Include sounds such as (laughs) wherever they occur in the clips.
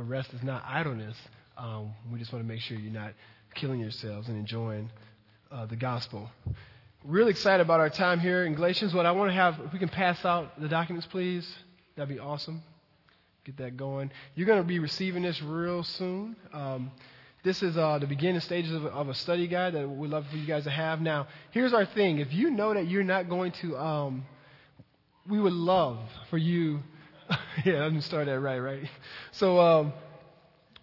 but rest is not idleness. Um, we just want to make sure you're not killing yourselves and enjoying uh, the gospel. Really excited about our time here in Galatians. What I want to have, if we can pass out the documents, please, that'd be awesome. Get that going. You're going to be receiving this real soon. Um, this is uh, the beginning stages of, of, a study guide that we'd love for you guys to have. Now, here's our thing. If you know that you're not going to, um, we would love for you. (laughs) yeah, me start that right, right? So, um,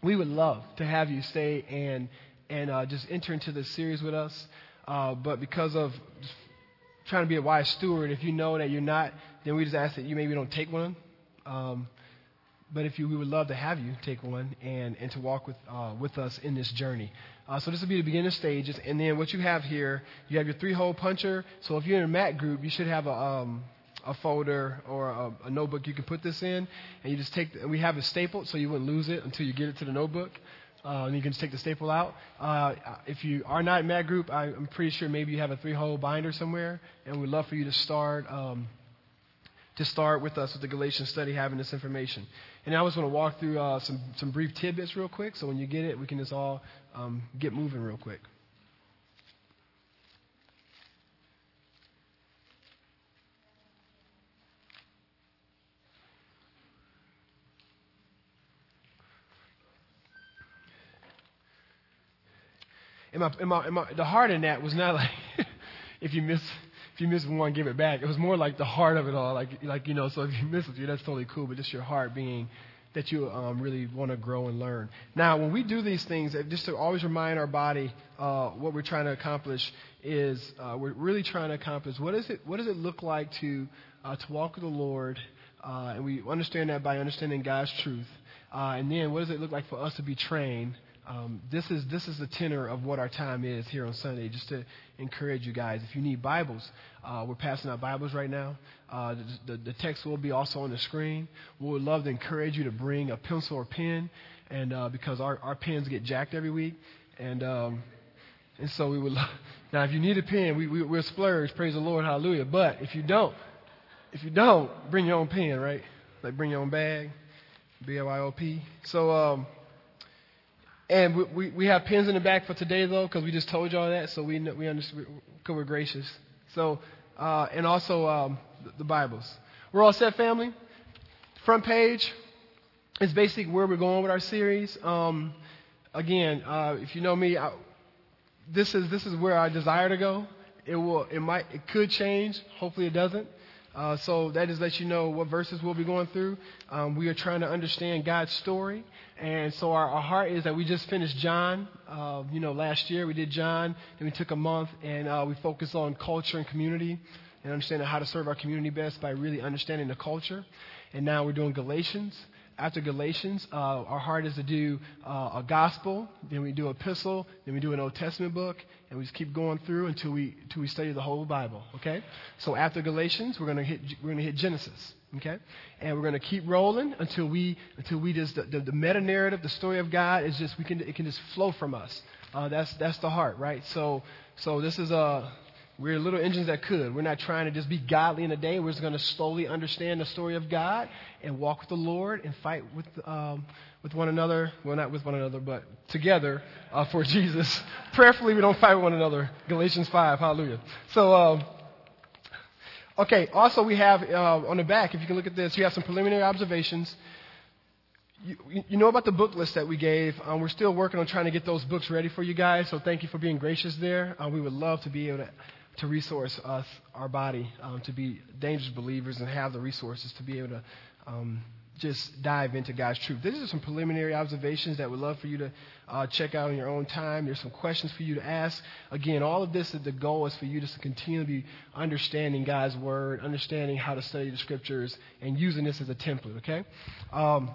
we would love to have you stay and and uh, just enter into this series with us. Uh, but because of trying to be a wise steward, if you know that you're not, then we just ask that you maybe don't take one. Um, but if you, we would love to have you take one and, and to walk with, uh, with us in this journey. Uh, so this will be the beginning stages. And then what you have here, you have your three-hole puncher. So if you're in a MAC group, you should have a, um, a folder or a, a, notebook you can put this in. And you just take, the, we have it stapled so you wouldn't lose it until you get it to the notebook. Uh, and you can just take the staple out. Uh, if you are not in MAC group, I, am pretty sure maybe you have a three-hole binder somewhere. And we'd love for you to start um, to start with us with the Galatians study, having this information. And I just want to walk through uh, some, some brief tidbits real quick, so when you get it, we can just all um, get moving real quick. And my, and my, and my, the heart in that was not like (laughs) if you miss if you miss one, give it back. It was more like the heart of it all. Like, like you know, so if you miss it, that's totally cool, but just your heart being that you um, really want to grow and learn. Now, when we do these things, just to always remind our body uh, what we're trying to accomplish is uh, we're really trying to accomplish what is it? What does it look like to uh, to walk with the Lord? Uh, and we understand that by understanding God's truth. Uh, and then, what does it look like for us to be trained um, this is this is the tenor of what our time is here on Sunday. Just to encourage you guys, if you need Bibles, uh, we're passing out Bibles right now. Uh, the, the, the, text will be also on the screen. We would love to encourage you to bring a pencil or pen, and uh, because our, our pens get jacked every week, and um, and so we would love, (laughs) now if you need a pen, we, we we'll splurge. Praise the Lord, Hallelujah. But if you don't, if you don't, bring your own pen, right? Like bring your own bag, B L I O P. So. Um, and we, we, we, have pins in the back for today, though, because we just told y'all that, so we, we understand, because we're gracious. So, uh, and also um, the, Bibles. We're all set, family? Front page is basically where we're going with our series. Um, again, uh, if you know me, I, this is this is where I desire to go. It will, it might, it could change. Hopefully, it doesn't. Uh, so that just lets you know what verses we'll be going through. Um, we are trying to understand God's story, and so our, our heart is that we just finished John. Uh, you know, last year we did John, then we took a month and uh, we focused on culture and community, and understanding how to serve our community best by really understanding the culture. And now we're doing Galatians after Galatians, uh, our heart is to do uh, a gospel, then we do epistle, then we do an Old Testament book, and we just keep going through until we until we study the whole Bible. Okay. So after Galatians, we're gonna hit we're gonna hit Genesis. Okay. And we're gonna keep rolling until we until we just the, the, the meta narrative, the story of God is just we can it can just flow from us. Uh, that's that's the heart, right? So so this is a we're little engines that could. We're not trying to just be godly in a day. We're just going to slowly understand the story of God and walk with the Lord and fight with, um, with one another. Well, not with one another, but together uh, for (laughs) Jesus. Prayerfully, we don't fight with one another. Galatians 5. Hallelujah. So, um, okay. Also, we have uh, on the back, if you can look at this, you have some preliminary observations. You, you, know about the book list that we gave. Um, we're still working on trying to get those books ready for you guys, so thank you for being gracious there. Uh, we would love to be able to to resource us, our body, um, to be dangerous believers and have the resources to be able to um, just dive into God's truth. These are some preliminary observations that we'd love for you to uh, check out in your own time. There's some questions for you to ask. Again, all of this, the goal is for you just to continue to be understanding God's word, understanding how to study the scriptures, and using this as a template, okay? Um,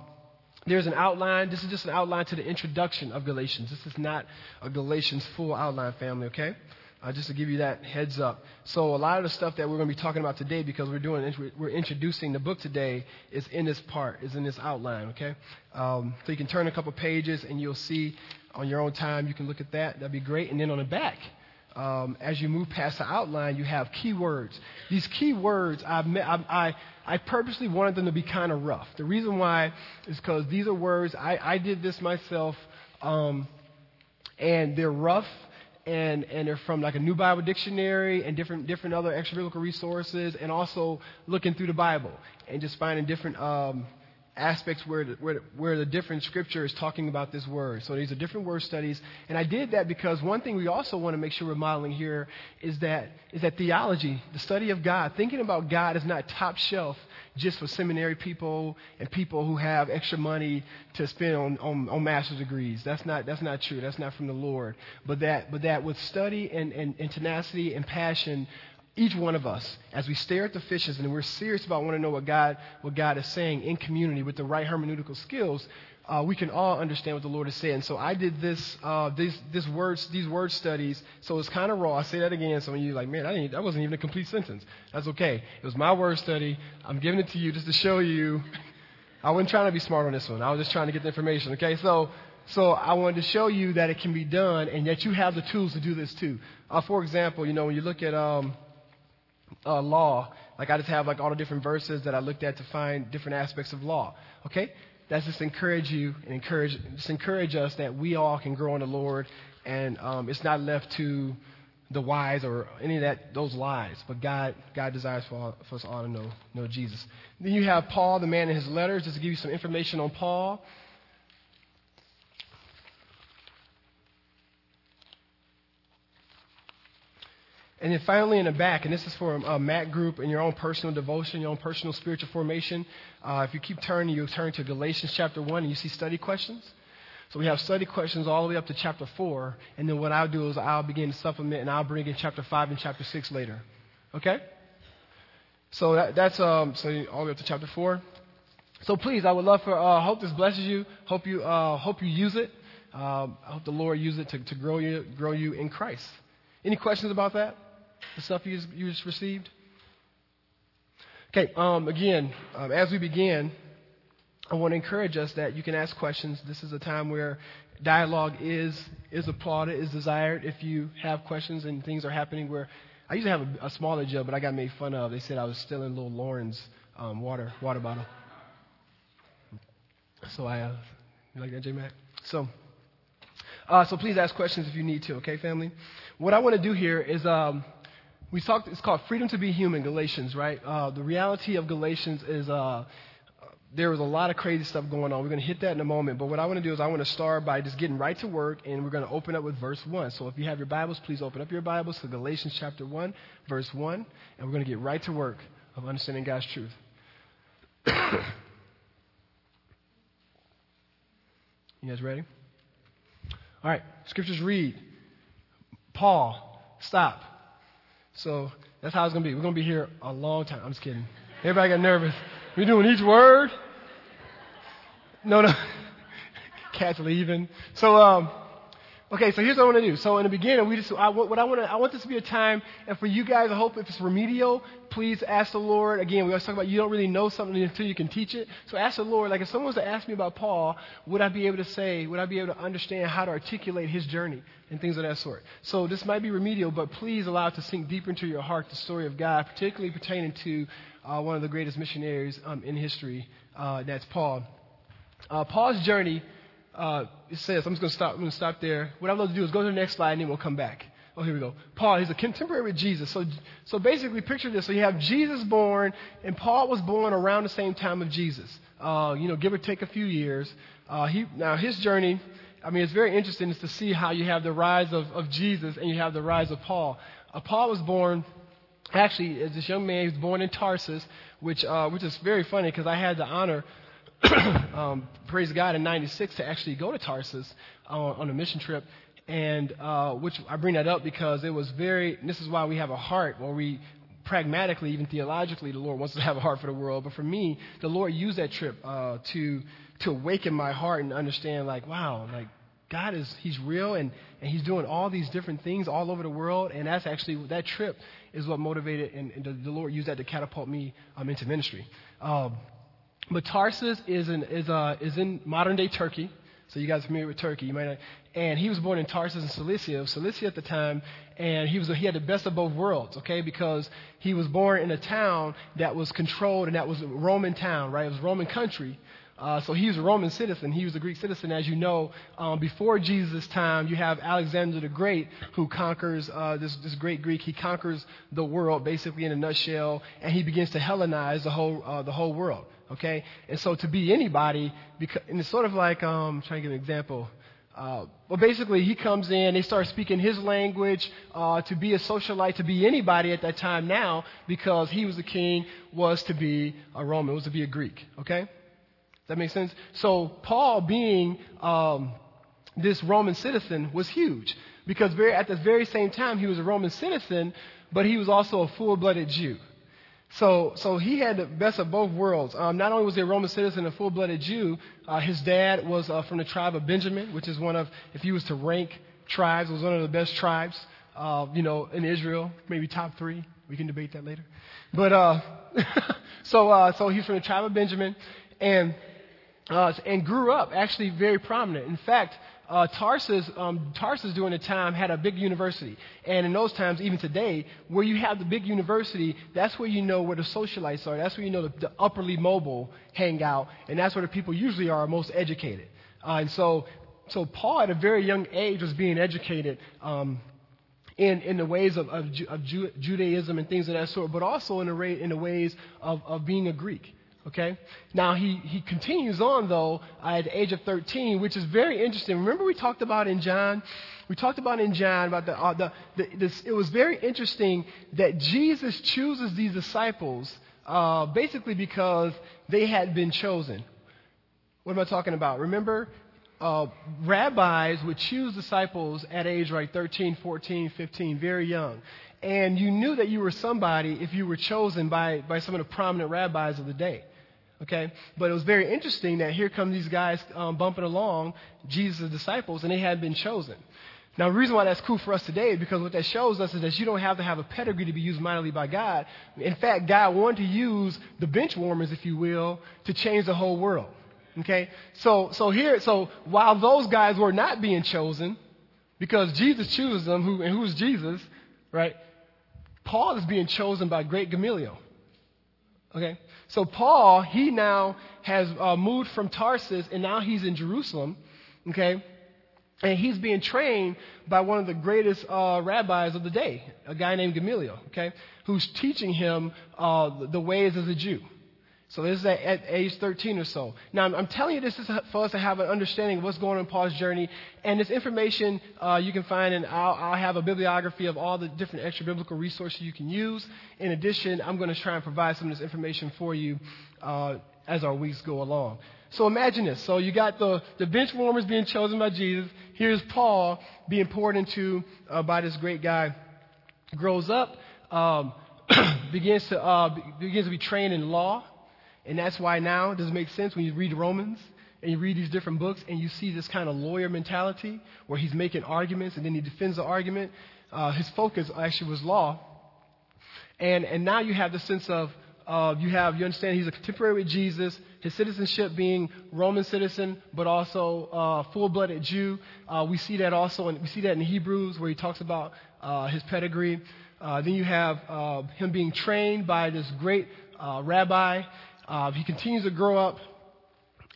there's an outline. This is just an outline to the introduction of Galatians. This is not a Galatians full outline, family, okay? Uh, just to give you that heads up. So a lot of the stuff that we're going to be talking about today, because we're doing, we're introducing the book today, is in this part, is in this outline. Okay, um, so you can turn a couple pages and you'll see on your own time. You can look at that. That'd be great. And then on the back, um, as you move past the outline, you have keywords. These keywords, I, I, I purposely wanted them to be kind of rough. The reason why is because these are words, I, I did this myself, um, and they're rough and and they're from like a New Bible Dictionary and different different other extra biblical resources, and also looking through the Bible and just finding different um, aspects where the, where, where the different scripture is talking about this word. So these are different word studies, and I did that because one thing we also want to make sure we're modeling here is that is that theology, the study of God, thinking about God is not top shelf just for seminary people and people who have extra money to spend on, on, on master's degrees. That's not that's not true. That's not from the Lord. But that but that with study and, and, and tenacity and passion each one of us, as we stare at the fishes and we're serious about wanting to know what God, what God is saying in community with the right hermeneutical skills, uh, we can all understand what the Lord is saying. So I did this, uh, these, this words, these word studies. So it's kind of raw. I say that again. Some of you like, man, I didn't, that wasn't even a complete sentence. That's okay. It was my word study. I'm giving it to you just to show you. I wasn't trying to be smart on this one. I was just trying to get the information. Okay, so so I wanted to show you that it can be done, and that you have the tools to do this too. Uh, for example, you know when you look at um, uh, law. Like I just have like all the different verses that I looked at to find different aspects of law. Okay, that's just encourage you and encourage just encourage us that we all can grow in the Lord, and um, it's not left to the wise or any of that those lies. But God God desires for, all, for us all to know know Jesus. Then you have Paul, the man in his letters, just to give you some information on Paul. And then finally, in the back, and this is for a MAC group and your own personal devotion, your own personal spiritual formation. Uh, if you keep turning, you'll turn to Galatians chapter 1 and you see study questions. So we have study questions all the way up to chapter 4. And then what I'll do is I'll begin to supplement and I'll bring in chapter 5 and chapter 6 later. Okay? So that, that's um, so all the way up to chapter 4. So please, I would love for, uh, hope this blesses you. Hope you, uh, hope you use it. Um, I hope the Lord use it to, to grow, you, grow you in Christ. Any questions about that? The stuff you just, you just received? Okay, um, again, um, as we begin, I want to encourage us that you can ask questions. This is a time where dialogue is, is applauded, is desired. If you have questions and things are happening where I used to have a, a smaller jug, but I got made fun of. They said I was stealing little Lauren's um, water water bottle. So I, uh, you like that, J Mac? So, uh, so please ask questions if you need to, okay, family? What I want to do here is um, we talked, it's called Freedom to be Human, Galatians, right? Uh, the reality of Galatians is uh, there was a lot of crazy stuff going on. We're going to hit that in a moment. But what I want to do is I want to start by just getting right to work, and we're going to open up with verse 1. So if you have your Bibles, please open up your Bibles to Galatians chapter 1, verse 1, and we're going to get right to work of understanding God's truth. (coughs) you guys ready? All right, scriptures read Paul, stop. So that's how it's going to be. We're going to be here a long time. I'm just kidding. Everybody got nervous. We're doing each word. No, no. (laughs) Cats leaving. So, um, Okay, so here's what I want to do. So in the beginning, we just I, what I want to I want this to be a time, and for you guys, I hope if it's remedial, please ask the Lord. Again, we always talk about you don't really know something until you can teach it. So ask the Lord. Like if someone was to ask me about Paul, would I be able to say? Would I be able to understand how to articulate his journey and things of that sort? So this might be remedial, but please allow it to sink deep into your heart the story of God, particularly pertaining to uh, one of the greatest missionaries um, in history. Uh, that's Paul. Uh, Paul's journey uh, it says, I'm just going to stop. I'm going to stop there. What I'd love to do is go to the next slide, and then we'll come back. Oh, here we go. Paul, he's a contemporary with Jesus. So, so basically, picture this. So you have Jesus born, and Paul was born around the same time of Jesus. Uh, you know, give or take a few years. Uh, he, now, his journey, I mean, it's very interesting is to see how you have the rise of, of Jesus and you have the rise of Paul. Uh, Paul was born, actually, as this young man, he was born in Tarsus, which, uh, which is very funny because I had the honor (coughs) um, praise God, in 96 to actually go to Tarsus uh, on a mission trip. And uh, which I bring that up because it was very, this is why we have a heart where we pragmatically, even theologically, the Lord wants to have a heart for the world. But for me, the Lord used that trip uh, to to awaken my heart and understand, like, wow, like God is He's real and and He's doing all these different things all over the world. And that's actually that trip is what motivated and, and the, the, Lord used that to catapult me um, into ministry. Um, but Tarsus is in, is, uh, is in modern day Turkey. So you guys are familiar with Turkey. You might not, and he was born in Tarsus in Cilicia, Cilicia at the time, and he was he had the best of both worlds, okay? Because he was born in a town that was controlled and that was a Roman town, right? It was Roman country. Uh, so he was a Roman citizen. He was a Greek citizen, as you know. Um, before Jesus' time, you have Alexander the Great, who conquers uh, this, this great Greek. He conquers the world, basically in a nutshell, and he begins to Hellenize the whole uh, the whole world. Okay, and so to be anybody, because, and it's sort of like um, I'm trying to give an example. Uh, well, basically, he comes in, they start speaking his language uh, to be a socialite, to be anybody at that time now, because he was a king, was to be a Roman, was to be a Greek. Okay? Does that make sense? So, Paul being um, this Roman citizen was huge, because very, at the very same time, he was a Roman citizen, but he was also a full blooded Jew. So, so he had the best of both worlds. Um, not only was he a Roman citizen, a full-blooded Jew, uh, his dad was uh, from the tribe of Benjamin, which is one of, if he was to rank tribes, it was one of the best tribes, uh, you know, in Israel, maybe top three. We can debate that later. But uh, (laughs) so, uh, so he's from the tribe of Benjamin, and uh, and grew up actually very prominent. In fact, uh, Tarsus, um, Tarsus during the time had a big university. And in those times, even today, where you have the big university, that's where you know where the socialites are. That's where you know the, the upperly mobile hang out. And that's where the people usually are most educated. Uh, and so, so Paul at a very young age was being educated um, in, in the ways of, of, of Judaism and things of that sort, but also in the, in the ways of, of being a Greek. Okay? Now, he, he continues on, though, at the age of 13, which is very interesting. Remember, we talked about in John? We talked about in John about the, uh, the, the this, it was very interesting that Jesus chooses these disciples uh, basically because they had been chosen. What am I talking about? Remember, uh, rabbis would choose disciples at age like 13, 14, 15, very young. And you knew that you were somebody if you were chosen by, by some of the prominent rabbis of the day. Okay? But it was very interesting that here come these guys um, bumping along, Jesus' disciples, and they had been chosen. Now, the reason why that's cool for us today is because what that shows us is that you don't have to have a pedigree to be used mightily by God. In fact, God wanted to use the bench warmers, if you will, to change the whole world. Okay? So, so here, so while those guys were not being chosen, because Jesus chooses them, who, and who's Jesus, right? Paul is being chosen by great Gamaliel. Okay? So Paul, he now has uh, moved from Tarsus and now he's in Jerusalem. Okay? And he's being trained by one of the greatest uh, rabbis of the day, a guy named Gamaliel, okay, who's teaching him uh, the ways as a Jew. So this is at, at age 13 or so. Now, I'm, telling you this is for us to have an understanding of what's going on in Paul's journey. And this information uh, you can find, and I'll, I'll, have a bibliography of all the different extra biblical resources you can use. In addition, I'm going to try and provide some of this information for you uh, as our weeks go along. So imagine this. So you got the, the bench warmers being chosen by Jesus. Here's Paul being poured into uh, by this great guy. Grows up, um, (clears throat) begins, to, uh, begins to be trained in law. And that's why now it doesn't make sense when you read Romans and you read these different books and you see this kind of lawyer mentality where he's making arguments and then he defends the argument. Uh, his focus actually was law. And, and now you have the sense of, uh, you have, you understand he's a contemporary with Jesus, his citizenship being Roman citizen, but also uh, full-blooded Jew. Uh, we see that also, in, we see that in Hebrews where he talks about uh, his pedigree. Uh, then you have him being trained by this great rabbi uh, he continues to grow up.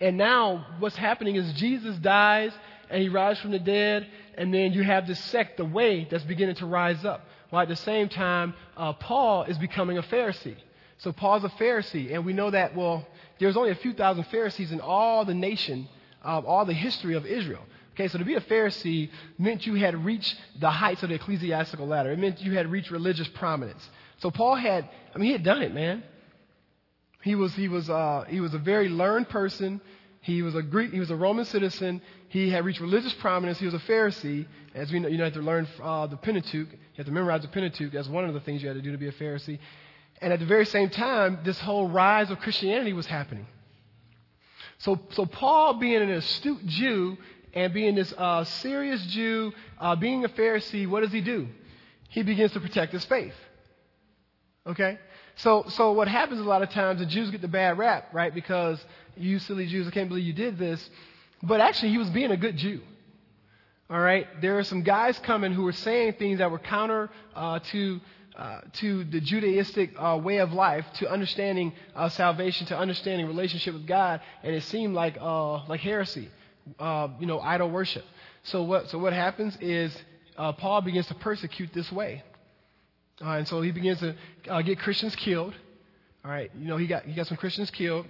And now what's happening is Jesus dies and he rises from the dead. And then you have this sect, the way, that's beginning to rise up. While at the same time, uh, Paul is becoming a Pharisee. So Paul's a Pharisee. And we know that, well, there's only a few thousand Pharisees in all the nation, uh, all the history of Israel. Okay, so to be a Pharisee meant you had reached the heights of the ecclesiastical ladder. It meant you had reached religious prominence. So Paul had, I mean, he had done it, man. He was, he was, uh, he was a very learned person. He was a Greek, he was a Roman citizen. He had reached religious prominence. He was a Pharisee. As we know, you have to learn uh, the Pentateuch. You have to memorize the Pentateuch. That's one of the things you had to do to be a Pharisee. And at the very same time, this whole rise of Christianity was happening. So, so Paul, being an astute Jew and being this uh, serious Jew, uh, being a Pharisee, what does he do? He begins to protect his faith. Okay? So, so what happens a lot of times, the Jews get the bad rap, right? Because you silly Jews, I can't believe you did this. but actually he was being a good Jew. All right, there are some guys coming who were saying things that were counter uh, to uh, to the Judaistic uh, way of life, to understanding uh, salvation, to understanding relationship with God, and it seemed like uh, like heresy, uh, you know, idol worship. So what so what happens is Paul begins to persecute this way, and so he begins to get Christians killed. All right, you know, he got he got some Christians killed.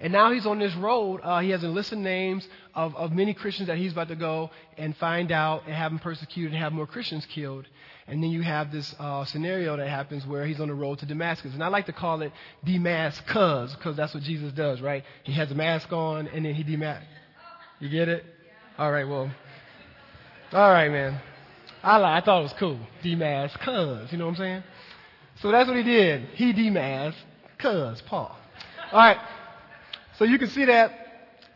And now he's on this road. Uh, he has enlisted names of, of many Christians that he's about to go and find out and have them persecuted and have more Christians killed. And then you have this uh, scenario that happens where he's on the road to Damascus. And I like to call it Damascus because that's what Jesus does, right? He has a mask on and then he demasks. You get it? All right, well. All right, man. I, I thought it was cool. Damascus. You know what I'm saying? So that's what he did. He demasked cuz Paul. All right. So you can see that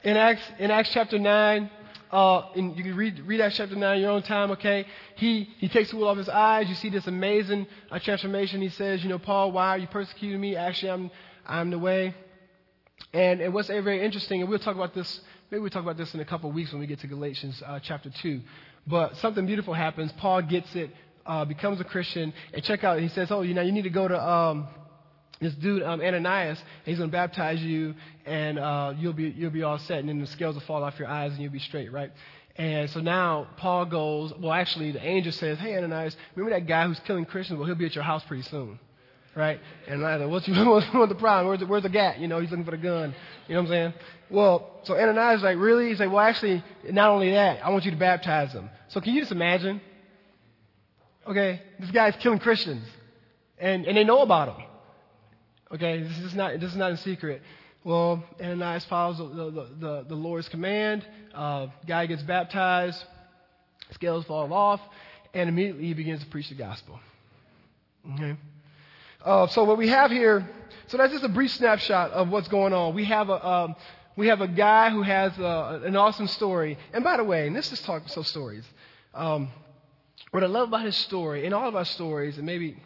in Acts, in Acts chapter 9. Uh, and you can read, read Acts chapter 9 your own time, okay? He, he takes the wool off his eyes. You see this amazing uh, transformation. He says, you know, Paul, why are you persecuting me? Actually, I'm, I'm the way. And, and what's very interesting, and we'll talk about this, maybe we'll talk about this in a couple of weeks when we get to Galatians uh, chapter 2. But something beautiful happens. Paul gets it, uh, becomes a Christian, and check out, he says, oh, you know, you need to go to, um, this dude um, Ananias, he's going to baptize you, and uh, you'll be you'll be all set, and then the scales will fall off your eyes, and you'll be straight, right? And so now Paul goes. Well, actually, the angel says, "Hey, Ananias, remember that guy who's killing Christians? Well, he'll be at your house pretty soon." Right? And I said, what's, (laughs) what's, what's the problem? Where's the, where's the gat? You know, he's looking for the gun. You know what I'm saying? Well, so Ananias is like, really? He's like, well, actually, not only that, I want you to baptize him. So can you just imagine? Okay, this guy's killing Christians. And, and they know about him. Okay, this is not, this is not a secret. Well, Ananias follows the, the, the, the Lord's command. Uh, guy gets baptized, scales fall off, and immediately he begins to preach the gospel. Okay? Uh, so what we have here, so that's just a brief snapshot of what's going on. We have a, um, we have a guy who has a, uh, an awesome story. And by the way, and this is talking so stories. Um, what I love about his story, and all of our stories, and maybe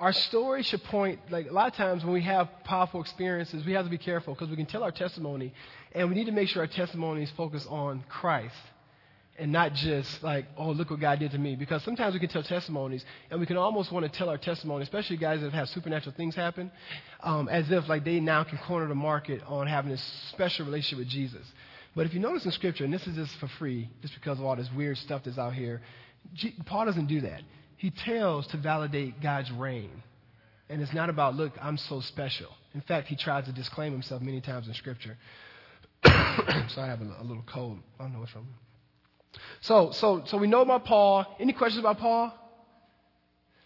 our story should point, like a lot of times when we have powerful experiences, we have to be careful because we can tell our testimony, and we need to make sure our testimony is focused on Christ and not just like, oh, look what God did to me. Because sometimes we can tell testimonies, and we can almost want to tell our testimony, especially guys that have supernatural things happen, um, as if like they now can corner the market on having this special relationship with Jesus. But if you notice in Scripture, and this is just for free, just because of all this weird stuff that's out here, G- Paul doesn't do that he tells to validate God's reign. And it's not about, look, I'm so special. In fact, he tries to disclaim himself many times in Scripture. (coughs) so I have a, a, little cold. I don't know what's wrong. So, so, so we know about Paul. Any questions about Paul?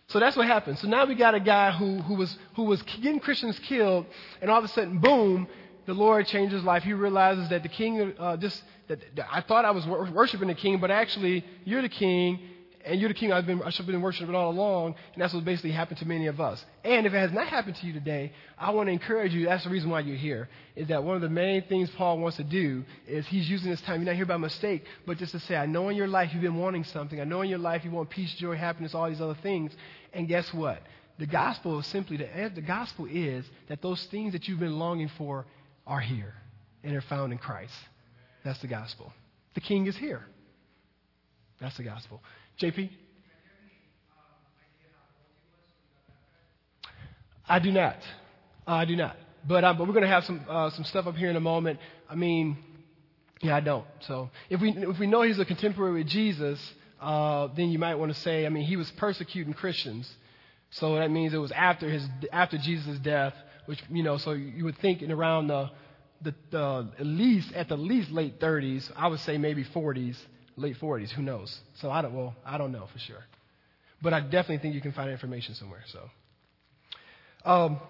So that's what happened. So now we got a guy who, who, was, who was getting Christians killed, and all of a sudden, boom, the Lord changed his life. He realizes that the king, uh, that, that I thought I was worshiping the king, but actually, you're the king, and you're the king I've been, I should have been worshiping all along, and that's what basically happened to many of us. And if it has not happened to you today, I want to encourage you, that's the reason why you're here, is that one of the main things Paul wants to do is he's using this time, you're not here by mistake, but just to say, I know in your life you've been wanting something. I know in your life you want peace, joy, happiness, all these other things. And guess what? The gospel is simply, the, eh, the gospel is that those things that you've been longing for are here, and are found in Christ. That's the gospel. The king is here. That's the gospel. JP? I do not. I do not. But, uh, but we're going to have some, uh, some stuff up here in a moment. I mean, yeah, I don't. So if we, if we know he's a contemporary with Jesus, uh, then you might want to say, I mean, he was persecuting Christians. So that means it was after, his, after Jesus' death, which, you know, so you would think in around the, the, the at least, at the least late 30s, I would say maybe 40s late 40s. Who knows? So I don't, well, I don't know for sure. But I definitely think you can find information somewhere. So, um,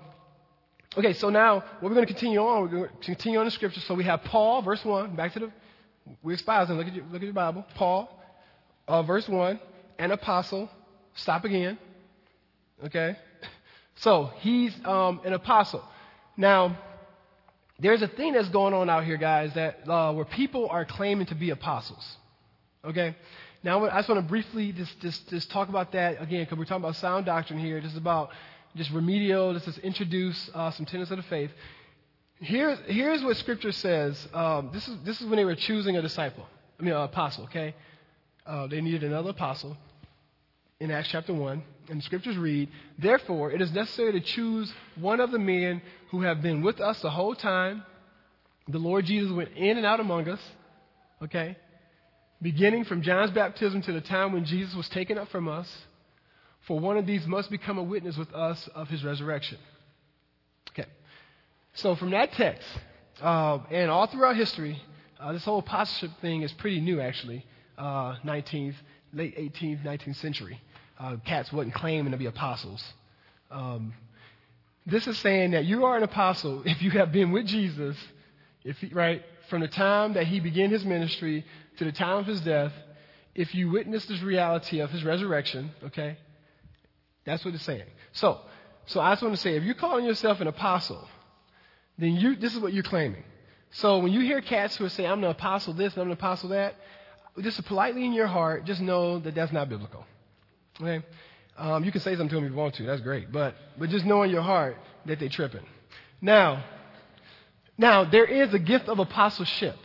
okay, so now what we're going to continue on, we're going to continue on the scripture. So we have Paul, verse 1, back to the, we're espousing, look at your, look at your Bible. Paul, uh, verse 1, an apostle. Stop again. Okay? (laughs) So he's um, an apostle. Now, there's a thing that's going on out here, guys, that uh, where people are claiming to be apostles. Okay? Now, I just want to briefly just, just, just talk about that again, because we're talking about sound doctrine here. Just about just remedial, just to introduce uh, some tenets of the faith. Here's, here's what Scripture says. Um, this, is, this is when they were choosing a disciple, I mean, an apostle, okay? Uh, they needed another apostle in Acts chapter 1. And the Scriptures read, Therefore, it is necessary to choose one of the men who have been with us the whole time. The Lord Jesus went in and out among us, okay? Beginning from John's baptism to the time when Jesus was taken up from us. For one of these must become a witness with us of his resurrection. Okay. So from that text, uh, and all throughout history, uh, this whole apostleship thing is pretty new, actually. Uh, 19th, late 18th, 19th century. Uh, cats wasn't claiming to be apostles. Um, this is saying that you are an apostle (laughs) if you have been with Jesus, if he, right from the time that he began his ministry to the time of his death. If you witness this reality of his resurrection, okay, that's what it's saying. So, so I just want to say, if you're calling yourself an apostle, then you, this is what you're claiming. So when you hear cats who say, I'm an apostle this and I'm an apostle that, just politely in your heart, just know that that's not biblical. Okay? Um, you can say something to them if you want to. That's great. But, but just know in your heart that they're tripping. Now, now, there is a gift of apostleship,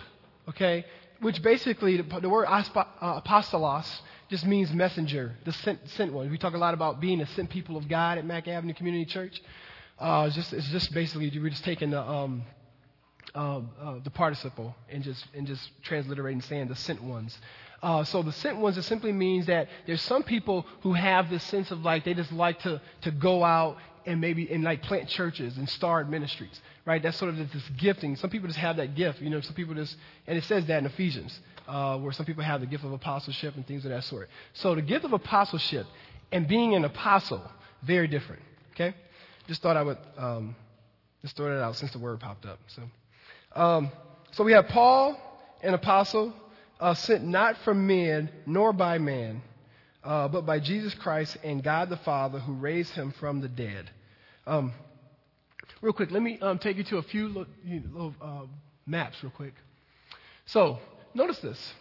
okay? Which basically, the, the word uh, apostolos just means messenger, the sent, sent one. We talk a lot about being a sent people of God at Mack Avenue Community Church. Uh, it's, just, it's just basically, we're just taking the, um, uh, uh, the participle and just, and just transliterating saying the sent ones. Uh, so the sent ones, it simply means that there's some people who have this sense of like, they just like to, to go out and maybe and like plant churches and start ministries, right? That's sort of this gifting. Some people just have that gift, you know. Some people just, and it says that in Ephesians, uh, where some people have the gift of apostleship and things of that sort. So the gift of apostleship and being an apostle, very different. Okay, just thought I would um, just throw that out since the word popped up. So, um, so we have Paul, an apostle, uh, sent not from men nor by man uh, but by Jesus Christ and God the Father who raised him from the dead. Um, real quick, let me um, take you to a few little, you know, uh, maps, real quick. So, notice this.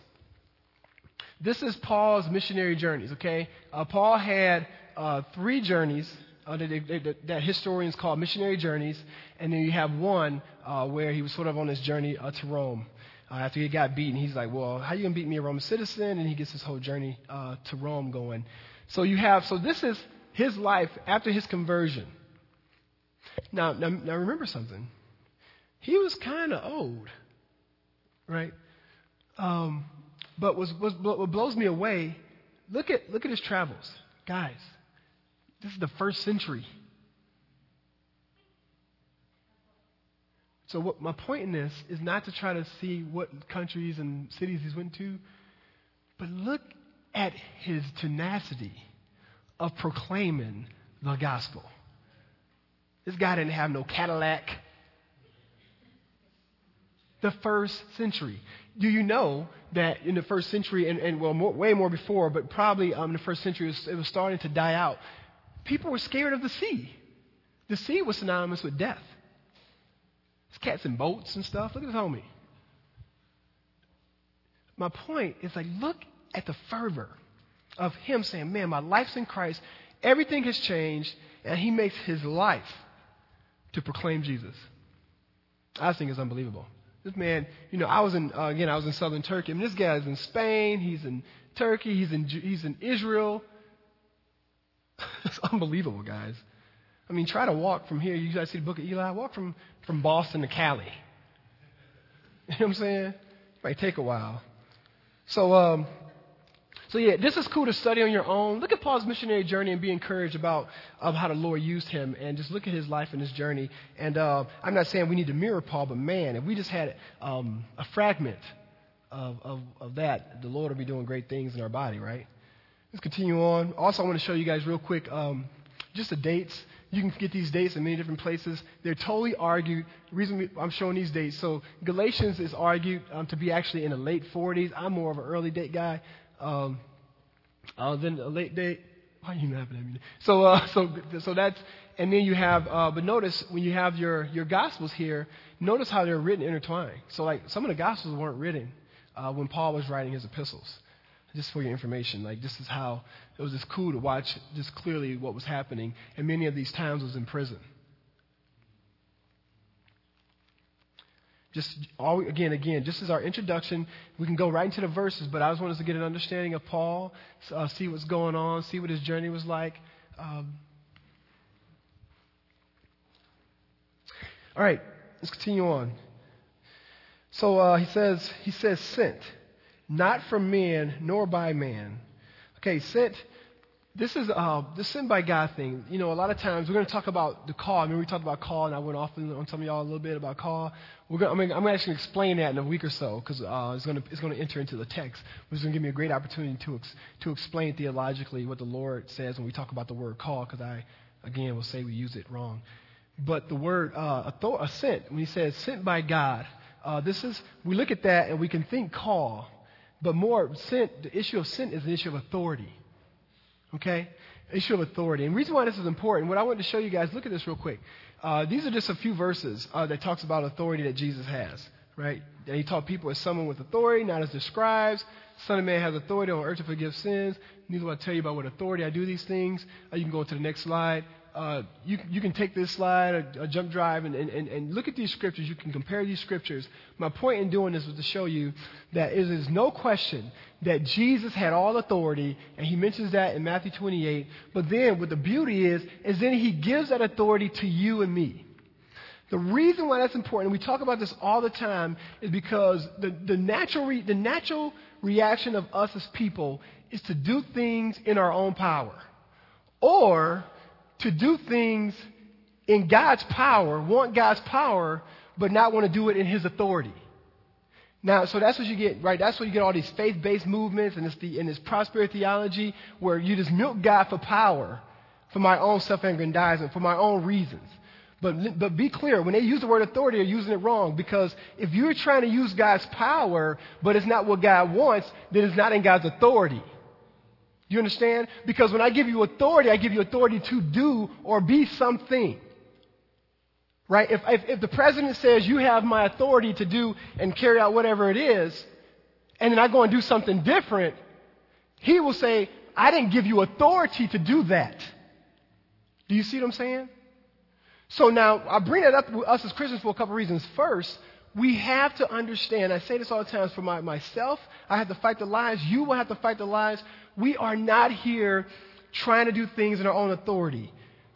This is Paul's missionary journeys, okay? Uh, Paul had uh, three journeys uh, that, that, that, historians call missionary journeys, and then you have one uh, where he was sort of on his journey uh, to Rome uh, after he got beaten, he's like, well, how you going to beat me a Roman citizen? And he gets his whole journey uh, to Rome going. So you have, so this is his life after his conversion. Now, now, now remember something. He was kind of old, right? Um, but was, was, what blows me away, look at, look at his travels. Guys, this is the first century. So, what my point in this is not to try to see what countries and cities he's went to, but look at his tenacity of proclaiming the gospel. This guy didn't have no Cadillac. The first century. Do you know that in the first century, and, and well, more, way more before, but probably um, in the first century, it was, it was starting to die out. People were scared of the sea. The sea was synonymous with death. It's cats and boats and stuff. Look at this homie. My point is like, look at the fervor of him saying, Man, my life's in Christ. Everything has changed. And he makes his life to proclaim Jesus. I think it's unbelievable. This man, you know, I was in, uh, again, I was in southern Turkey. I mean, this guy's in Spain. He's in Turkey. He's in, he's in Israel. (laughs) it's unbelievable, guys. I mean, try to walk from here. You guys see the book of Eli? Walk from, from Boston to Cali. (laughs) You know what I'm saying? It might take a while. So, um, so yeah, this is cool to study on your own. Look at Paul's missionary journey and be encouraged about um, how the Lord used him, and just look at his life and his journey. And uh, I'm not saying we need to mirror Paul, but man, if we just had um, a fragment of, of, of that, the Lord will be doing great things in our body, right? Let's continue on. Also, I want to show you guys real quick um, just the dates. You can get these dates in many different places. They're totally argued. The reason I'm showing these dates, so Galatians is argued um, to be actually in the late 40s. I'm more of an early date guy um, than a late date. Why are you laughing at me? So, uh, (laughs) so, so that's, and then you have, uh, but notice when you have your, your Gospels here, notice how they're written intertwined. So, like, some of the Gospels weren't written uh, when Paul was writing his epistles just for your information. Like, this is how it was just cool to watch just clearly what was happening. And many of these times was in prison. Just all, again, again, just as our introduction, we can go right into the verses, but I just want us to get an understanding of Paul, uh, see what's going on, see what his journey was like. Um, all right, let's continue on. So uh, he says, he says, sent, not from men nor by man. Okay, sent this is uh, the sin by God thing. You know, a lot of times we're going to talk about the call. I mean, we talked about call, and I went off on some of y'all a little bit about call. We're going, I mean, I'm actually explain that in a week or so because uh, it's going to it's going to enter into the text, which is going to give me a great opportunity to ex, to explain theologically what the Lord says when we talk about the word call. Because I, again, will say we use it wrong. But the word uh, sent, when he says sent by God, uh, this is we look at that and we can think call, but more sent. The issue of sent is an issue of authority. Okay? Issue of authority. And the reason why this is important, what I want to show you guys, look at this real quick. Uh, these are just a few verses uh, that talks about authority that Jesus has, right? And he taught people as someone with authority, not as the scribes. Son of Man has authority on earth to forgive sins. Neither will I tell you about what authority I do these things. Uh, you can go to the next slide uh, you, you can take this slide, a, a jump drive, and, and, and look at these scriptures. You can compare these scriptures. My point in doing this was to show you that it is no question that Jesus had all authority, and he mentions that in Matthew 28. But then, what the beauty is, is then he gives that authority to you and me. The reason why that's important, and we talk about this all the time, is because the, the, natural, re, the natural reaction of us as people is to do things in our own power. Or to do things in God's power, want God's power, but not want to do it in His authority. Now, so that's what you get, right? That's what you get all these faith-based movements and, the, and this prosperity theology where you just milk God for power, for my own self-aggrandizement, for my own reasons. But, but be clear, when they use the word authority, they're using it wrong because if you're trying to use God's power, but it's not what God wants, then it's not in God's authority. You understand? Because when I give you authority, I give you authority to do or be something. Right? If, if, if, the president says, You have my authority to do and carry out whatever it is, and then I go and do something different, he will say, I didn't give you authority to do that. Do you see what I'm saying? So now, I bring that up with us as Christians for a couple reasons. First, we have to understand, I say this all the time for my, myself, I have to fight the lies, you will have to fight the lies. We are not here trying to do things in our own authority.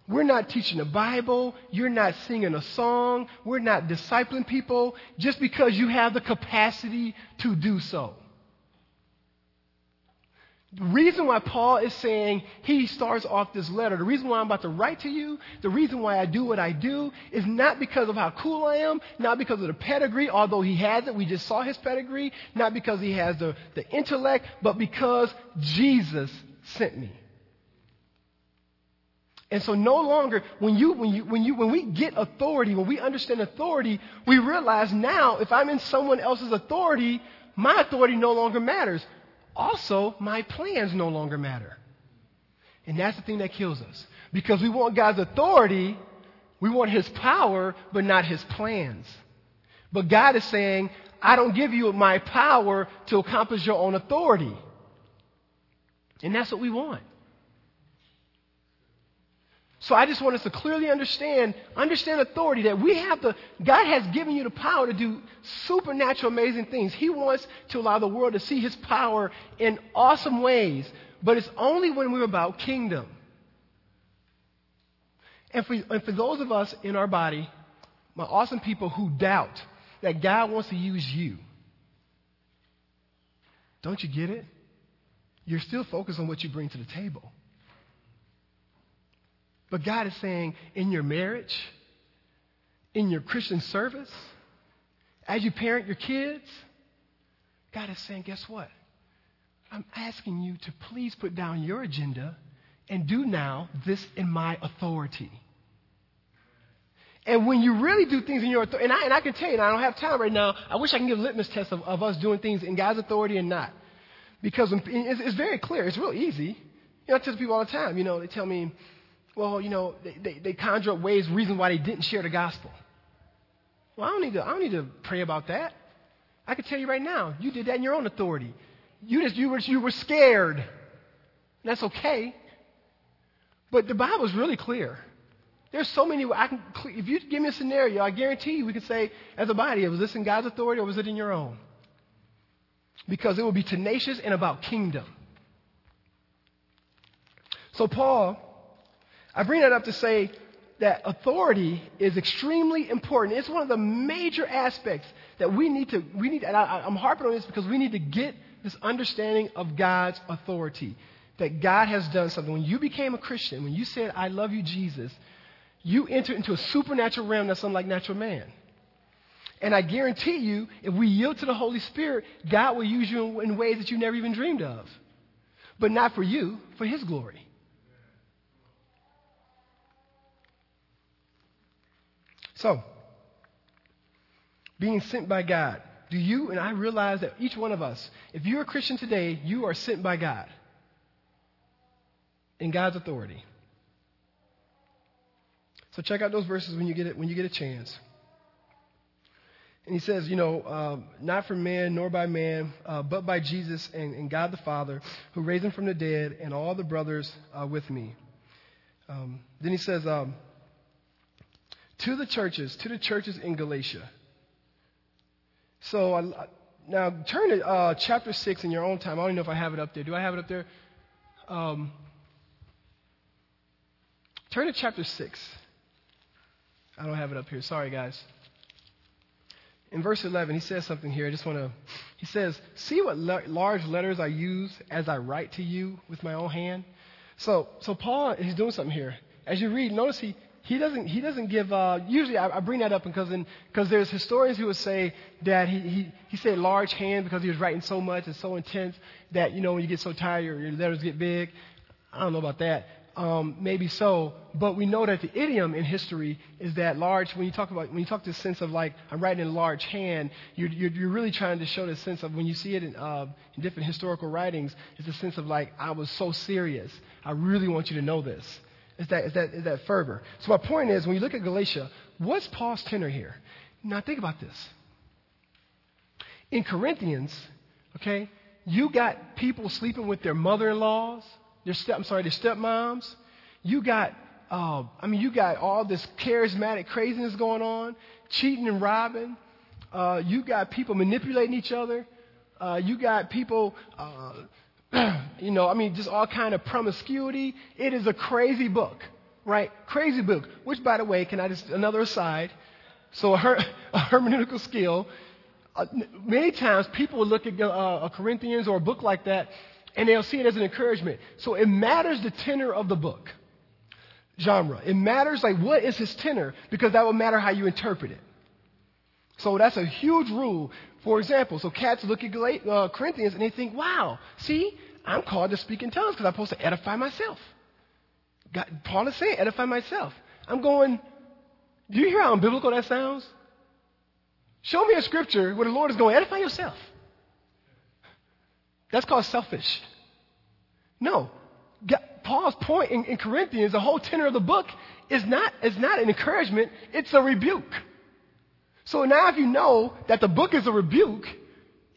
We're not teaching the Bible. You're not singing a song. We're not discipling people just because you have the capacity to do so. The reason why Paul is saying he starts off this letter, the reason why I'm about to write to you, the reason why I do what I do is not because of how cool I am, not because of the pedigree, although he has it. We just saw his pedigree. Not because he has the, the intellect, but because Jesus sent me. And so no longer, when you, when you, when you, when we get authority, when we understand authority, we realize now if I'm in someone else's authority, my authority no longer matters also my plans no longer matter. And that's the thing that kills us. Because we want God's authority, we want His power, but not His plans. But God is saying, I don't give you my power to accomplish your own authority. And that's what we want. So I just want us to clearly understand, understand authority that we have the, God has given you the power to do supernatural, amazing things. He wants to allow the world to see His power in awesome ways, but it's only when we're about kingdom. And for, and for those of us in our body, my awesome people who doubt that God wants to use you, don't you get it? You're still focused on what you bring to the table. But God is saying, in your marriage, in your Christian service, as you parent your kids, God is saying, guess what? I'm asking you to please put down your agenda and do now this in my authority. And when you really do things in your authority, and I, and I can tell you, I don't have time right now. I wish I can give a litmus test of, of us doing things in God's authority and not. Because it's, it's very clear. It's real easy. You know, I tell people all the time, you know, they tell me, well, you know, they, they, they conjure up ways, reasons why they didn't share the gospel. Well, I don't need to, I don't need to pray about that. I can tell you right now, you did that in your own authority. You just, you were, you were scared. That's okay. But the Bible is really clear. There's so many. I can, if you give me a scenario, I guarantee you we can say, as a body, was this in God's authority or was it in your own? Because it will be tenacious and about kingdom. So, Paul, I bring that up to say that authority is extremely important. It's one of the major aspects that we need to, we need, and I, I'm harping on this because we need to get this understanding of God's authority. That God has done something. When you became a Christian, when you said, I love you, Jesus, you entered into a supernatural realm that's unlike natural man. And I guarantee you, if we yield to the Holy Spirit, God will use you in, in ways that you never even dreamed of. But not for you, for His glory. So, being sent by God. Do you and I realize that each one of us, if you're a Christian today, you are sent by God in God's authority. So check out those verses when you get it when you get a chance. And he says, you know, uh, not from man nor by man, uh, but by Jesus and, and, God the Father, who raised him from the dead, and all the brothers uh, with me. Um, then he says, um, to the churches, to the churches in Galatia. So uh, now turn to uh, chapter 6 in your own time. I don't know if I have it up there. Do I have it up there? Um, turn to chapter 6. I don't have it up here. Sorry, guys. In verse 11, he says something here. I just want to. He says, See what large letters I use as I write to you with my own hand? So, so Paul, he's doing something here. As you read, notice he, he doesn't, he doesn't give, uh, usually I, I, bring that up because because there's historians who would say that he, he, he said large hand because he was writing so much and so intense that, you know, when you get so tired, your, your letters get big. I don't know about that. Um, maybe so, but we know that the idiom in history is that large. When you talk about when you talk to the sense of like I'm writing in large hand, you're, you're, you're really trying to show the sense of when you see it in, uh, in different historical writings, it's a sense of like I was so serious. I really want you to know this. Is that, is that, is that fervor. So my point is, when you look at Galatia, what's Paul's tenor here? Now think about this. In Corinthians, okay, you got people sleeping with their mother-in-laws, their step, I'm sorry, their stepmoms. You got, uh, I mean, you got all this charismatic craziness going on, cheating and robbing. Uh, you got people manipulating each other. Uh, you got people uh, (clears throat) you know, I mean, just all kind of promiscuity. It is a crazy book, right? Crazy book. Which, by the way, can I just another aside? So a, her, (laughs) a hermeneutical skill. Uh, many times people will look at uh, a Corinthians or a book like that, and they'll see it as an encouragement. So it matters the tenor of the book, genre. It matters like what is his tenor because that will matter how you interpret it. So that's a huge rule. For example, so cats look at uh, Corinthians and they think, wow, see, I'm called to speak in tongues because I'm supposed to edify myself. God, Paul is saying, edify myself. I'm going, do you hear how unbiblical that sounds? Show me a scripture where the Lord is going, edify yourself. That's called selfish. No. God, Paul's point in, in Corinthians, the whole tenor of the book, is not, is not an encouragement, it's a rebuke. So now, if you know that the book is a rebuke,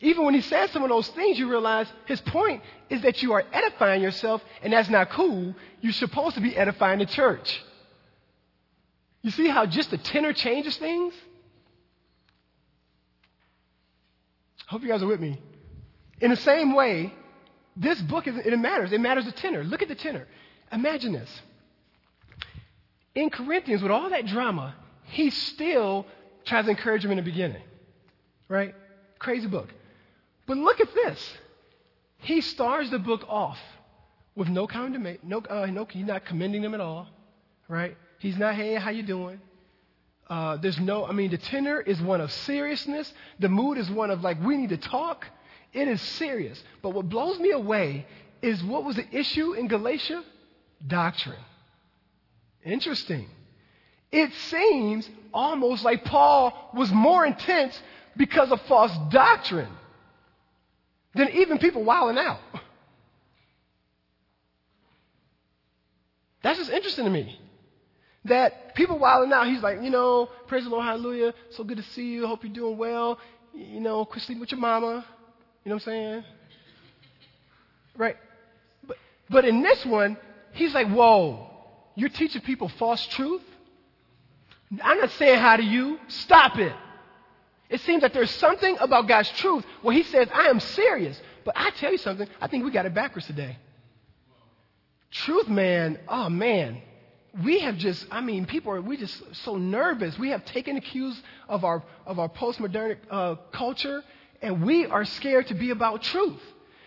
even when he says some of those things, you realize his point is that you are edifying yourself, and that's not cool. You're supposed to be edifying the church. You see how just the tenor changes things? I Hope you guys are with me. In the same way, this book is, it matters. It matters the tenor. Look at the tenor. Imagine this. In Corinthians, with all that drama, he still tries to encourage him in the beginning. Right? Crazy book. But look at this. He starts the book off with no condemnation. No, uh, no, he's not commending them at all. Right? He's not, hey, how you doing? Uh, there's no, I mean, the tenor is one of seriousness. The mood is one of like, we need to talk. It is serious. But what blows me away is what was the issue in Galatia? Doctrine. Interesting. It seems almost like Paul was more intense because of false doctrine than even people wilding out. That's just interesting to me. That people wilding out, he's like, you know, praise the Lord, hallelujah, so good to see you, hope you're doing well. You know, quit sleeping with your mama. You know what I'm saying? Right. But, but in this one, he's like, whoa, you're teaching people false truth? I'm not saying hi to you. Stop it. It seems that there's something about God's truth where He says, I am serious. But I tell you something, I think we got it backwards today. Truth, man, oh man, we have just, I mean, people are, we just so nervous. We have taken the cues of our, of our postmodern uh, culture, and we are scared to be about truth.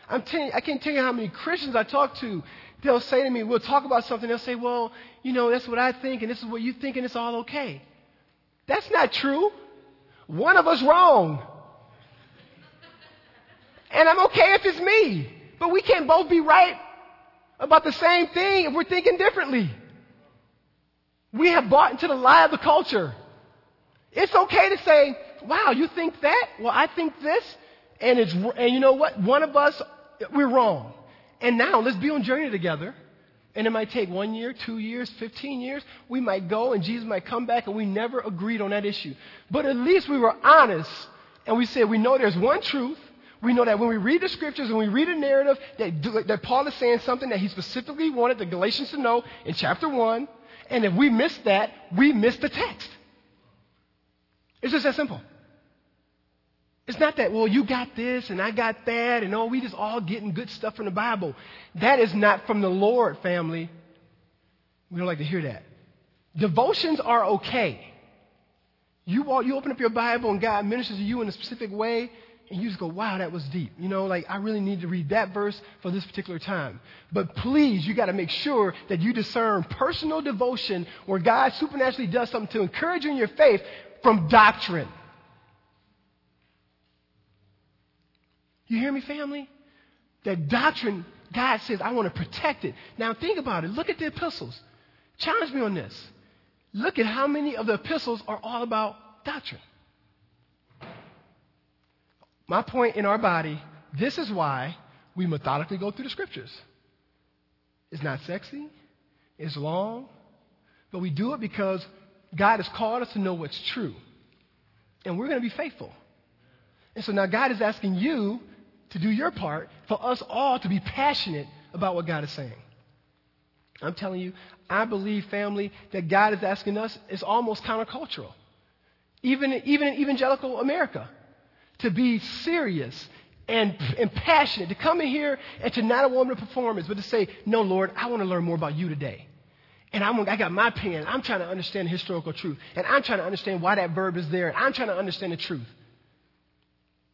I'm telling you, I can't tell you how many Christians I talk to. They'll say to me, we'll talk about something. They'll say, well, you know, that's what I think, and this is what you think, and it's all okay. That's not true. One of us wrong. And I'm okay if it's me. But we can't both be right about the same thing if we're thinking differently. We have bought into the lie of the culture. It's okay to say, wow, you think that? Well, I think this. And it's, and you know what? One of us, we're wrong. And now let's be on journey together. And it might take one year, two years, 15 years. We might go and Jesus might come back and we never agreed on that issue. But at least we were honest and we said we know there's one truth. We know that when we read the scriptures and we read a narrative that, that Paul is saying something that he specifically wanted the Galatians to know in chapter 1. And if we miss that, we miss the text. It's just that simple. It's not that, well, you got this and I got that, and oh, we just all getting good stuff from the Bible. That is not from the Lord, family. We don't like to hear that. Devotions are okay. You, you open up your Bible and God ministers to you in a specific way, and you just go, wow, that was deep. You know, like I really need to read that verse for this particular time. But please, you got to make sure that you discern personal devotion where God supernaturally does something to encourage you in your faith from doctrine. You hear me, family? That doctrine, God says, I want to protect it. Now think about it. Look at the epistles. Challenge me on this. Look at how many of the epistles are all about doctrine. My point in our body, this is why we methodically go through the scriptures. It's not sexy, it's long, but we do it because God has called us to know what's true. And we're going to be faithful. And so now God is asking you to do your part for us all to be passionate about what God is saying. I'm telling you, I believe, family, that God is asking us, it's almost countercultural. Even, even in evangelical America, to be serious and, and passionate, to come in here and to not a woman of performance, but to say, No, Lord, I want to learn more about you today. And I'm, I got my pen. I'm trying to understand historical truth. And I'm trying to understand why that verb is there. And I'm trying to understand the truth.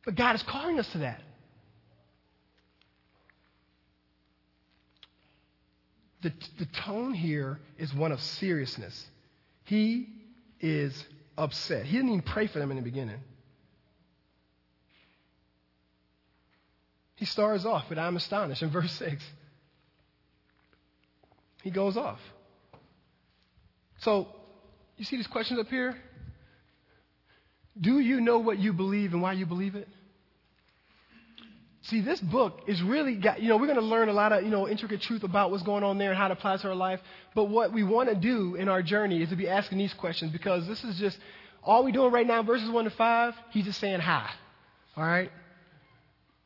But God is calling us to that. The, the tone here is one of seriousness. He is upset. He didn't even pray for them in the beginning. He starts off with, I'm astonished in verse 6. He goes off. So, you see these questions up here? Do you know what you believe and why you believe it? See, this book is really got, you know, we're going to learn a lot of, you know, intricate truth about what's going on there and how it applies to our life. But what we want to do in our journey is to be asking these questions because this is just, all we're doing right now, verses 1 to 5, he's just saying hi. All right?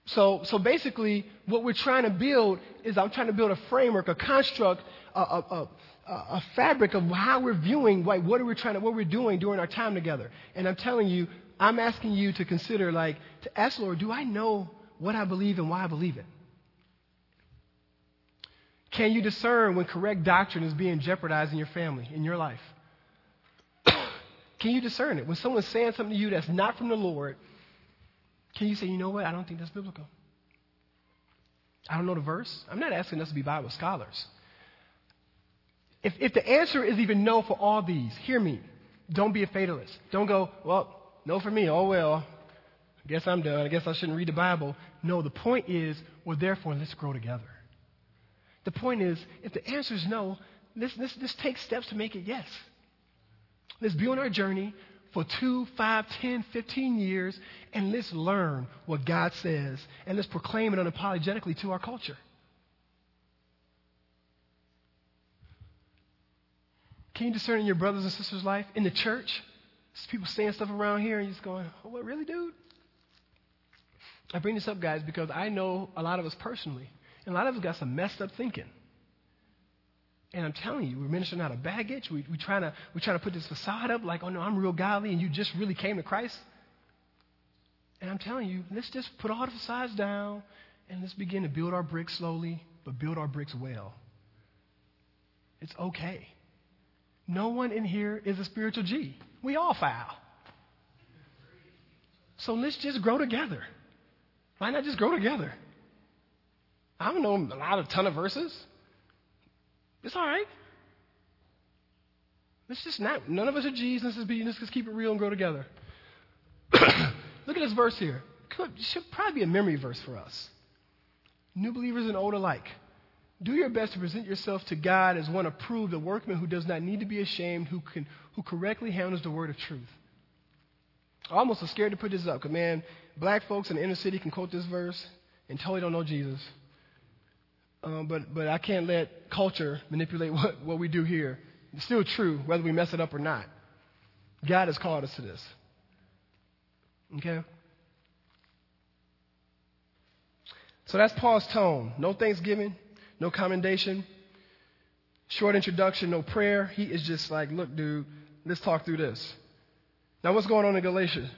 So, so basically, what we're trying to build is I'm trying to build a framework, a construct, a, a, a, a fabric of how we're viewing, like, what are we trying to, what we're doing during our time together. And I'm telling you, I'm asking you to consider, like, to ask Lord, do I know what I believe and why I believe it? Can you discern when correct doctrine is being jeopardized in your family, in your life? (coughs) can you discern it? When someone's saying something to you that's not from the Lord, can you say, you know what? I don't think that's biblical. I don't know the verse. I'm not asking us to be Bible scholars. If, if the answer is even no for all these, hear me. Don't be a fatalist. Don't go, well, no for me. Oh, well, I guess I'm done. I guess I shouldn't read the Bible. No, the point is, well, therefore, let's grow together. The point is, if the answer is no, let's, let's, let's take steps to make it yes. Let's be on our journey for two, five, ten, fifteen years, and let's learn what God says, and let's proclaim it unapologetically to our culture. Can you discern in your brothers and sisters' life, in the church? people saying stuff around here, and you're just going, oh, what, really, dude? I bring this up, guys, because I know a lot of us personally, and a lot of us got some messed up thinking. And I'm telling you, we're ministering out of baggage. We, we trying to, we're trying to put this facade up like, oh no, I'm real godly and you just really came to Christ. And I'm telling you, let's just put all the facades down and let's begin to build our bricks slowly, but build our bricks well. It's okay. No one in here is a spiritual G. We all foul. So let's just grow together. Why not just grow together? I don't know a lot of ton of verses. It's all right. Let's just not. None of us are Jesus. Let's just keep it real and grow together. (coughs) Look at this verse here. Could, should probably be a memory verse for us. New believers and old alike. Do your best to present yourself to God as one approved, a workman who does not need to be ashamed, who, can, who correctly handles the word of truth. I almost was scared to put this up because, man, black folks in the inner city can quote this verse and totally don't know Jesus. Um, but, but I can't let culture manipulate (laughs) what, what we do here. It's still true, whether we mess it up or not. God has called us to this. Okay? So that's Paul's tone. No thanksgiving, no commendation, short introduction, no prayer. He is just like, look, dude, let's talk through this. Now, what's going on in Galatians?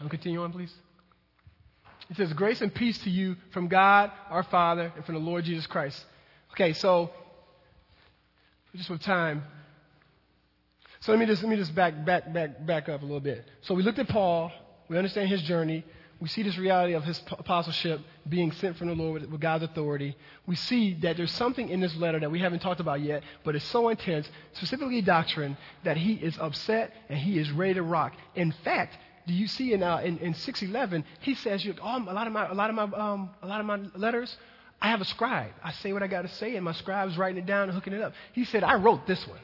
I'll continue on, please. It says, Grace and peace to you from God our Father and from the Lord Jesus Christ. Okay, so just with time. So let me just let me just back back back back up a little bit. So we looked at Paul, we understand his journey, we see this reality of his apostleship being sent from the Lord with, God's authority. We see that there's something in this letter that we haven't talked about yet, but it's so intense, specifically doctrine, that he is upset and he is ready to rock. In fact, do you see in, uh, in, in 611, he says, oh, a, lot of my, a, lot of my, um, a lot of my letters, I have a scribe. I say what I got to say, and my scribe's writing it down and hooking it up. He said, I wrote this one.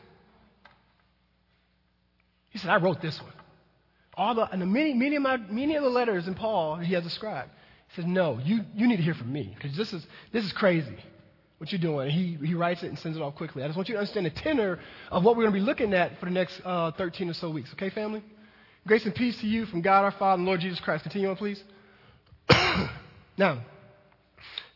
He said, I wrote this one. All the, and the many, many, of my, many of the letters in Paul, he has a scribe. He says, no, you, you need to hear from me, because this is, this is crazy what you're doing. He, he writes it and sends it off quickly. I just want you to understand the tenor of what we're going to be looking at for the next uh, 13 or so weeks. Okay, family? Grace and peace to you from God our Father and Lord Jesus Christ. Continue on, please. (coughs) now,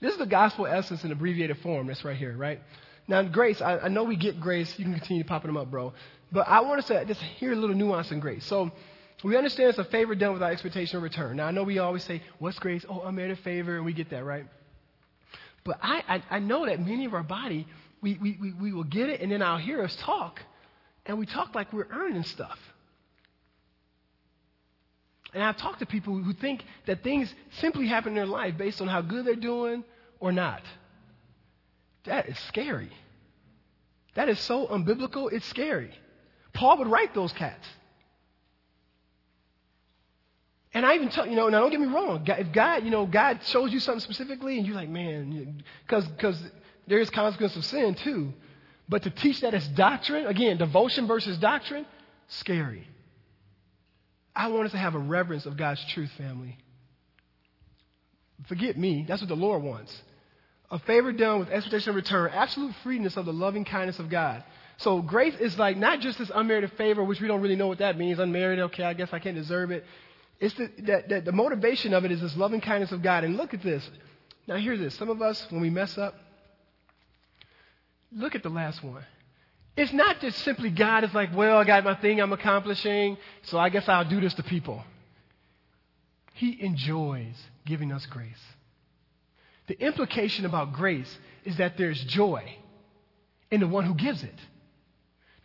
this is the gospel essence in abbreviated form. That's right here, right? Now, grace, I, I know we get grace. You can continue popping them up, bro. But I want us to just hear a little nuance in grace. So, we understand it's a favor done without expectation of return. Now, I know we always say, What's grace? Oh, I made a favor, and we get that, right? But I, I, I know that many of our body, we, we, we, we will get it, and then I'll hear us talk, and we talk like we're earning stuff. And I've talked to people who think that things simply happen in their life based on how good they're doing or not. That is scary. That is so unbiblical, it's scary. Paul would write those cats. And I even tell you know, now don't get me wrong. If God, you know, God shows you something specifically, and you're like, man, because because there is consequence of sin too. But to teach that as doctrine, again, devotion versus doctrine, scary. I want us to have a reverence of God's truth, family. Forget me. That's what the Lord wants. A favor done with expectation of return, absolute freeness of the loving kindness of God. So grace is like not just this unmerited favor, which we don't really know what that means. Unmerited, okay, I guess I can't deserve it. It's the, that, that the motivation of it is this loving kindness of God. And look at this. Now, hear this. Some of us, when we mess up, look at the last one. It's not just simply God is like, well, I got my thing I'm accomplishing, so I guess I'll do this to people. He enjoys giving us grace. The implication about grace is that there's joy in the one who gives it.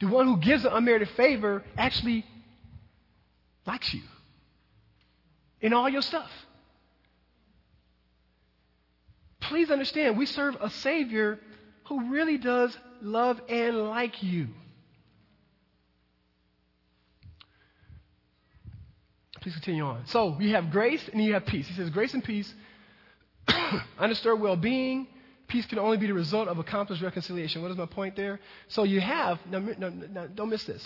The one who gives the unmerited favor actually likes you in all your stuff. Please understand, we serve a Savior who really does love and like you. Please continue on. So you have grace and you have peace. He says, Grace and peace, (coughs) undisturbed well being. Peace can only be the result of accomplished reconciliation. What is my point there? So you have, now, now, now don't miss this.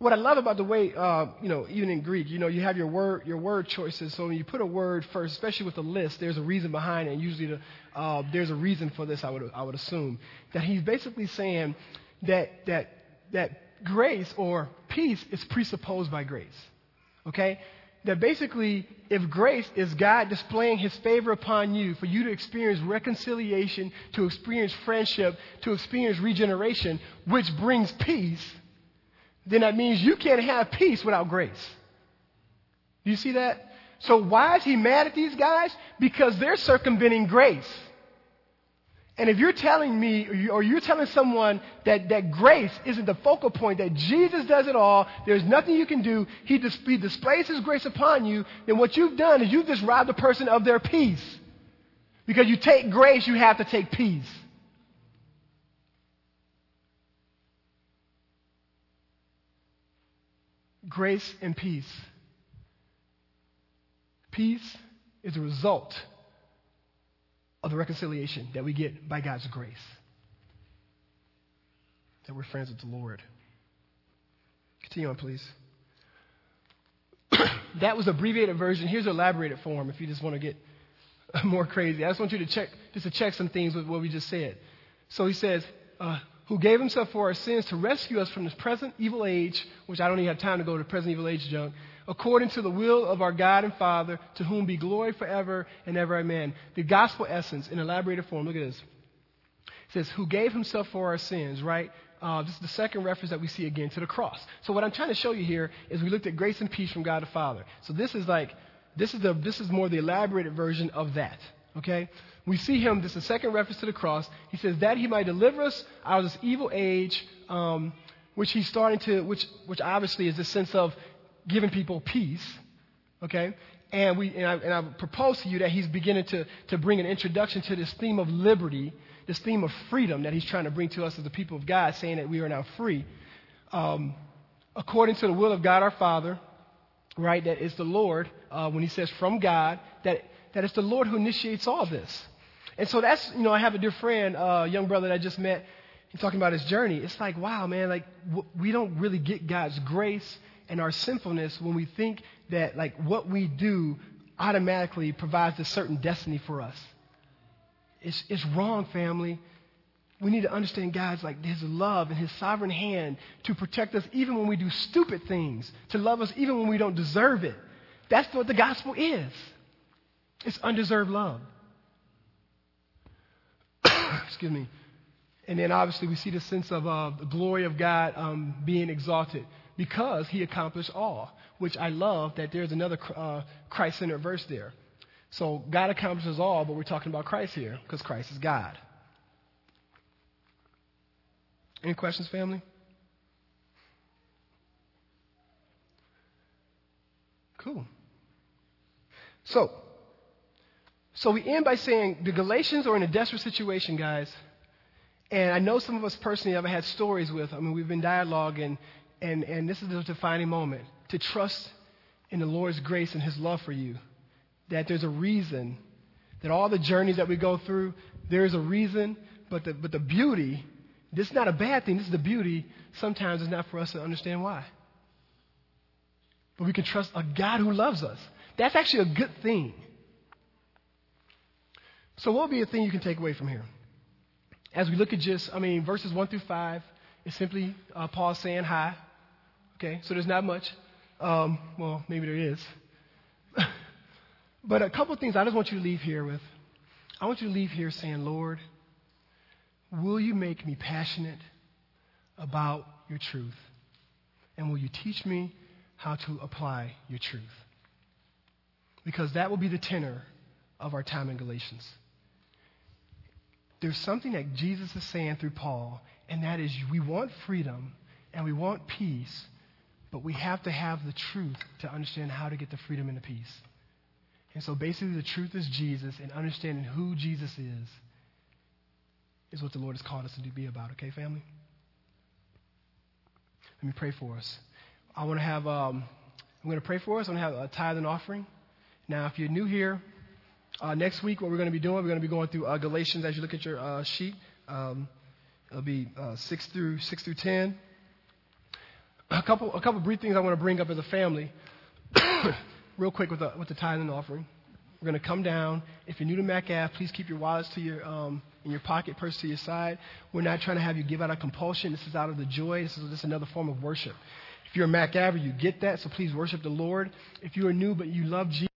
What I love about the way, uh, you know, even in Greek, you know, you have your word, your word choices. So when you put a word first, especially with a list, there's a reason behind it. And usually, the, uh, there's a reason for this. I would, I would assume that he's basically saying that that that grace or peace is presupposed by grace. Okay, that basically, if grace is God displaying his favor upon you, for you to experience reconciliation, to experience friendship, to experience regeneration, which brings peace, then that means you can't have peace without grace. Do you see that? So why is he mad at these guys? Because they're circumventing grace. And if you're telling me, or you're telling someone that, that grace isn't the focal point, that Jesus does it all, there's nothing you can do, he, dis- he displays his grace upon you, then what you've done is you've just robbed the person of their peace. Because you take grace, you have to take peace. Grace and peace. Peace is a result of the reconciliation that we get by God's grace. That we're friends with the Lord. Continue on, please. (clears throat) that was abbreviated version. Here's elaborated form if you just want to get (laughs) more crazy. I just want you to check, just to check some things with what we just said. So he says, uh, who gave himself for our sins to rescue us from this present evil age, which I don't even have time to go to present evil age junk, according to the will of our God and Father, to whom be glory forever and ever. Amen. The gospel essence in elaborated form. Look at this. It says, who gave himself for our sins, right? Uh, this is the second reference that we see again to the cross. So what I'm trying to show you here is we looked at grace and peace from God the Father. So this is like, this is, the, this is more the elaborated version of that. Okay? We see him, this is the second reference to the cross. He says, that he might deliver us out of this evil age, um, which he's starting to, which, which obviously is the sense of giving people peace, okay? And, we, and, I, and I propose to you that he's beginning to, to bring an introduction to this theme of liberty, this theme of freedom that he's trying to bring to us as the people of God, saying that we are now free. Um, according to the will of God our Father, right, that is the Lord, uh, when he says from God, that, that it's the Lord who initiates all this. And so that's, you know, I have a dear friend, a uh, young brother that I just met, he's talking about his journey. It's like, wow, man, like, w- we don't really get God's grace and our sinfulness when we think that like what we do automatically provides a certain destiny for us. It's, it's wrong, family. We need to understand God's like His love and His sovereign hand to protect us even when we do stupid things, to love us even when we don't deserve it. That's what the gospel is. It's undeserved love. (coughs) Excuse me. And then obviously we see the sense of uh, the glory of God um, being exalted because he accomplished all, which I love that there's another uh, Christ centered verse there. So God accomplishes all, but we're talking about Christ here because Christ is God. Any questions, family? Cool. So, so we end by saying the Galatians are in a desperate situation, guys. And I know some of us personally have had stories with. I mean, we've been dialoguing, and, and this is the defining moment to trust in the Lord's grace and His love for you. That there's a reason, that all the journeys that we go through, there's a reason, but the, but the beauty, this is not a bad thing, this is the beauty, sometimes it's not for us to understand why. But we can trust a God who loves us. That's actually a good thing. So, what would be a thing you can take away from here? As we look at just, I mean, verses 1 through 5, it's simply uh, Paul saying hi. Okay, so there's not much. Um, well, maybe there is. (laughs) but a couple of things I just want you to leave here with. I want you to leave here saying, Lord, will you make me passionate about your truth? And will you teach me how to apply your truth? Because that will be the tenor of our time in Galatians. There's something that Jesus is saying through Paul, and that is we want freedom and we want peace, but we have to have the truth to understand how to get the freedom and the peace. And so basically, the truth is Jesus, and understanding who Jesus is is what the Lord has called us to be about, okay, family? Let me pray for us. I want to have, um, I'm going to pray for us. I'm going to have a tithe and offering. Now, if you're new here, uh, next week, what we're going to be doing, we're going to be going through uh, Galatians as you look at your uh, sheet. Um, it'll be uh, 6 through 6 through 10 a couple, a couple brief things I want to bring up as a family, (coughs) real quick with the, with the tithe and offering. We're going to come down. If you're new to MacAF, please keep your wallets to your, um, in your pocket, purse to your side. We're not trying to have you give out a compulsion. This is out of the joy. This is just another form of worship. If you're a Mac Aver, you get that, so please worship the Lord. If you are new but you love Jesus,